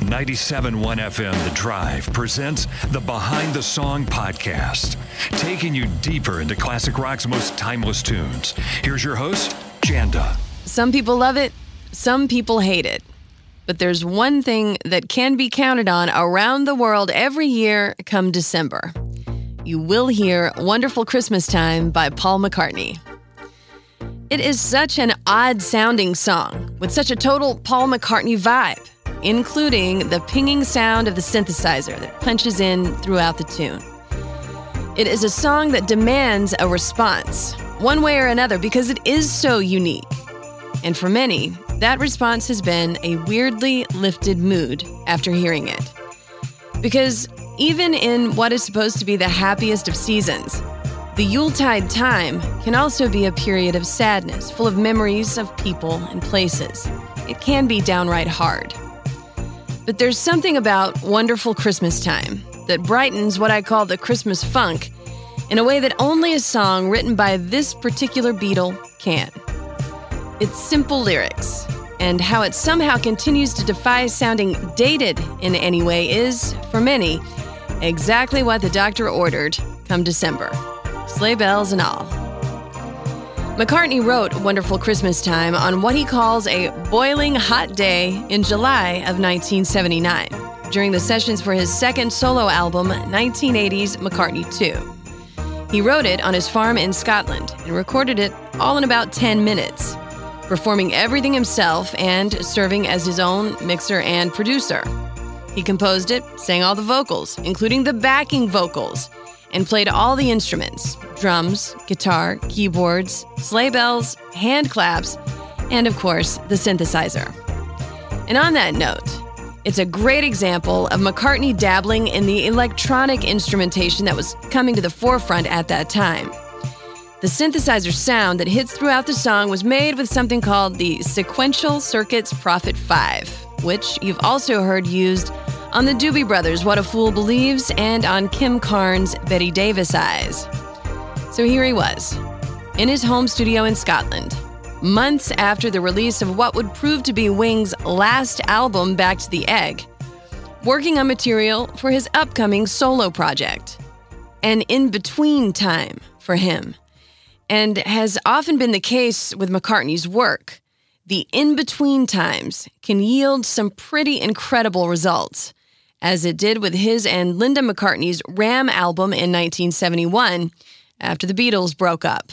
97.1 FM The Drive presents the Behind the Song podcast, taking you deeper into classic rock's most timeless tunes. Here's your host, Janda. Some people love it, some people hate it. But there's one thing that can be counted on around the world every year come December. You will hear Wonderful Christmas Time by Paul McCartney. It is such an odd sounding song with such a total Paul McCartney vibe, including the pinging sound of the synthesizer that punches in throughout the tune. It is a song that demands a response, one way or another, because it is so unique. And for many, that response has been a weirdly lifted mood after hearing it. Because even in what is supposed to be the happiest of seasons, the Yuletide time can also be a period of sadness, full of memories of people and places. It can be downright hard. But there's something about wonderful Christmas time that brightens what I call the Christmas funk in a way that only a song written by this particular Beatle can. Its simple lyrics, and how it somehow continues to defy sounding dated in any way is, for many, exactly what the doctor ordered come December sleigh bells and all. McCartney wrote Wonderful Christmas Time on what he calls a boiling hot day in July of 1979 during the sessions for his second solo album, 1980's McCartney 2. He wrote it on his farm in Scotland and recorded it all in about 10 minutes performing everything himself and serving as his own mixer and producer. He composed it, sang all the vocals, including the backing vocals, and played all the instruments drums, guitar, keyboards, sleigh bells, hand claps, and of course, the synthesizer. And on that note, it's a great example of McCartney dabbling in the electronic instrumentation that was coming to the forefront at that time. The synthesizer sound that hits throughout the song was made with something called the Sequential Circuits Prophet 5, which you've also heard used on the Doobie Brothers' What a Fool Believes and on Kim Carnes' Bette Davis Eyes. So here he was, in his home studio in Scotland, months after the release of what would prove to be Wings' last album, Back to the Egg, working on material for his upcoming solo project. An in between time for him and has often been the case with McCartney's work. The in between times can yield some pretty incredible results, as it did with his and Linda McCartney's Ram album in 1971 after the Beatles broke up.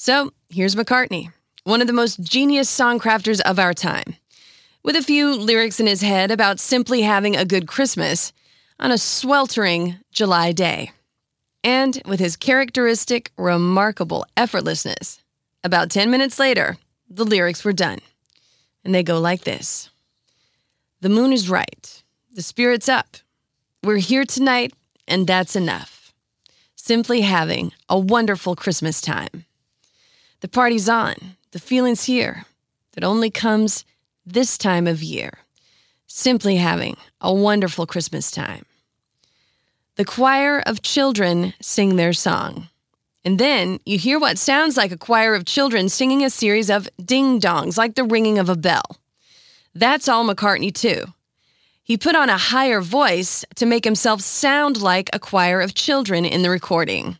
So here's McCartney, one of the most genius songcrafters of our time, with a few lyrics in his head about simply having a good Christmas on a sweltering July day. And with his characteristic, remarkable effortlessness. About 10 minutes later, the lyrics were done. And they go like this The moon is right. The spirit's up. We're here tonight, and that's enough. Simply having a wonderful Christmas time. The party's on, the feeling's here, that only comes this time of year. Simply having a wonderful Christmas time. The choir of children sing their song. And then you hear what sounds like a choir of children singing a series of ding dongs, like the ringing of a bell. That's all McCartney, too. He put on a higher voice to make himself sound like a choir of children in the recording.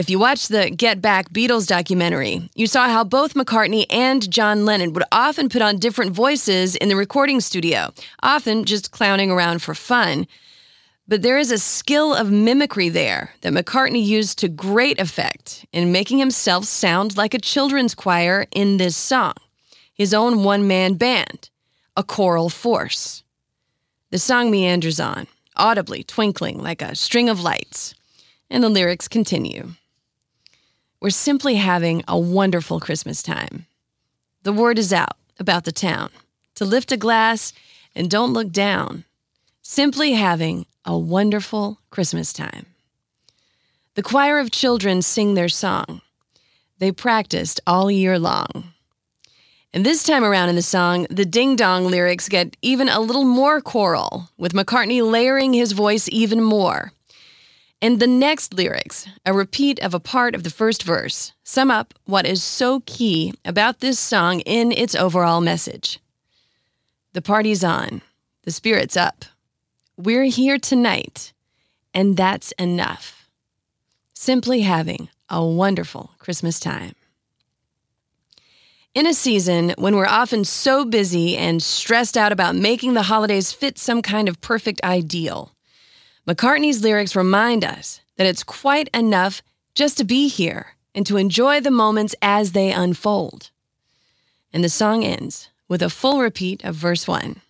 If you watched the Get Back Beatles documentary, you saw how both McCartney and John Lennon would often put on different voices in the recording studio, often just clowning around for fun. But there is a skill of mimicry there that McCartney used to great effect in making himself sound like a children's choir in this song, his own one man band, a choral force. The song meanders on, audibly twinkling like a string of lights, and the lyrics continue. We're simply having a wonderful Christmas time. The word is out about the town to lift a glass and don't look down. Simply having a wonderful Christmas time. The choir of children sing their song. They practiced all year long. And this time around in the song, the ding dong lyrics get even a little more choral, with McCartney layering his voice even more. And the next lyrics, a repeat of a part of the first verse, sum up what is so key about this song in its overall message. The party's on, the spirit's up. We're here tonight, and that's enough. Simply having a wonderful Christmas time. In a season when we're often so busy and stressed out about making the holidays fit some kind of perfect ideal, McCartney's lyrics remind us that it's quite enough just to be here and to enjoy the moments as they unfold. And the song ends with a full repeat of verse 1.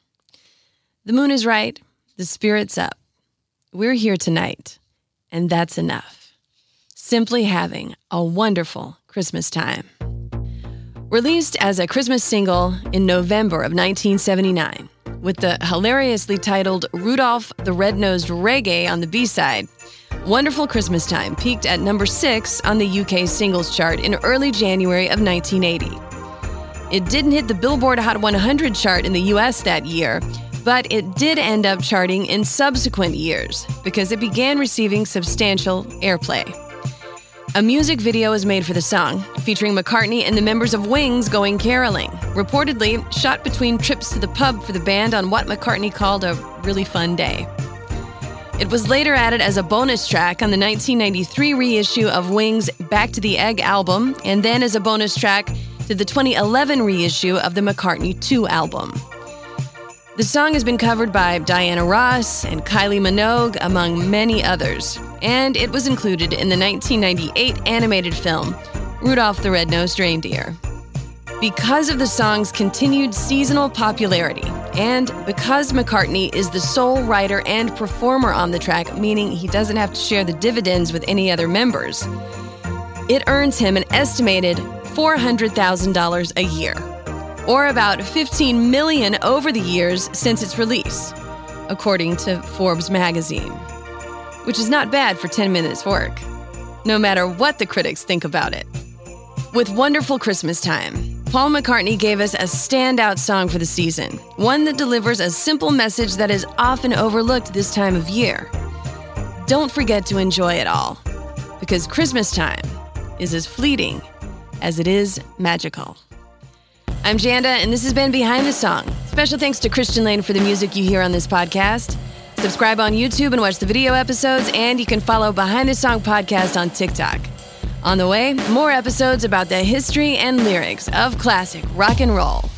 The moon is right, the spirit's up. We're here tonight, and that's enough. Simply having a wonderful Christmas time. Released as a Christmas single in November of 1979, with the hilariously titled Rudolph the Red-Nosed Reggae on the B-side, Wonderful Christmas Time peaked at number 6 on the UK singles chart in early January of 1980. It didn't hit the Billboard Hot 100 chart in the US that year, but it did end up charting in subsequent years because it began receiving substantial airplay. A music video was made for the song, featuring McCartney and the members of Wings going caroling, reportedly shot between trips to the pub for the band on what McCartney called a really fun day. It was later added as a bonus track on the 1993 reissue of Wings' Back to the Egg album, and then as a bonus track to the 2011 reissue of the McCartney 2 album. The song has been covered by Diana Ross and Kylie Minogue, among many others, and it was included in the 1998 animated film Rudolph the Red-Nosed Reindeer. Because of the song's continued seasonal popularity, and because McCartney is the sole writer and performer on the track, meaning he doesn't have to share the dividends with any other members, it earns him an estimated $400,000 a year or about 15 million over the years since its release, according to Forbes magazine. Which is not bad for 10 minutes work, no matter what the critics think about it. With Wonderful Christmas Time, Paul McCartney gave us a standout song for the season, one that delivers a simple message that is often overlooked this time of year. Don't forget to enjoy it all, because Christmas time is as fleeting as it is magical. I'm Janda, and this has been Behind the Song. Special thanks to Christian Lane for the music you hear on this podcast. Subscribe on YouTube and watch the video episodes, and you can follow Behind the Song podcast on TikTok. On the way, more episodes about the history and lyrics of classic rock and roll.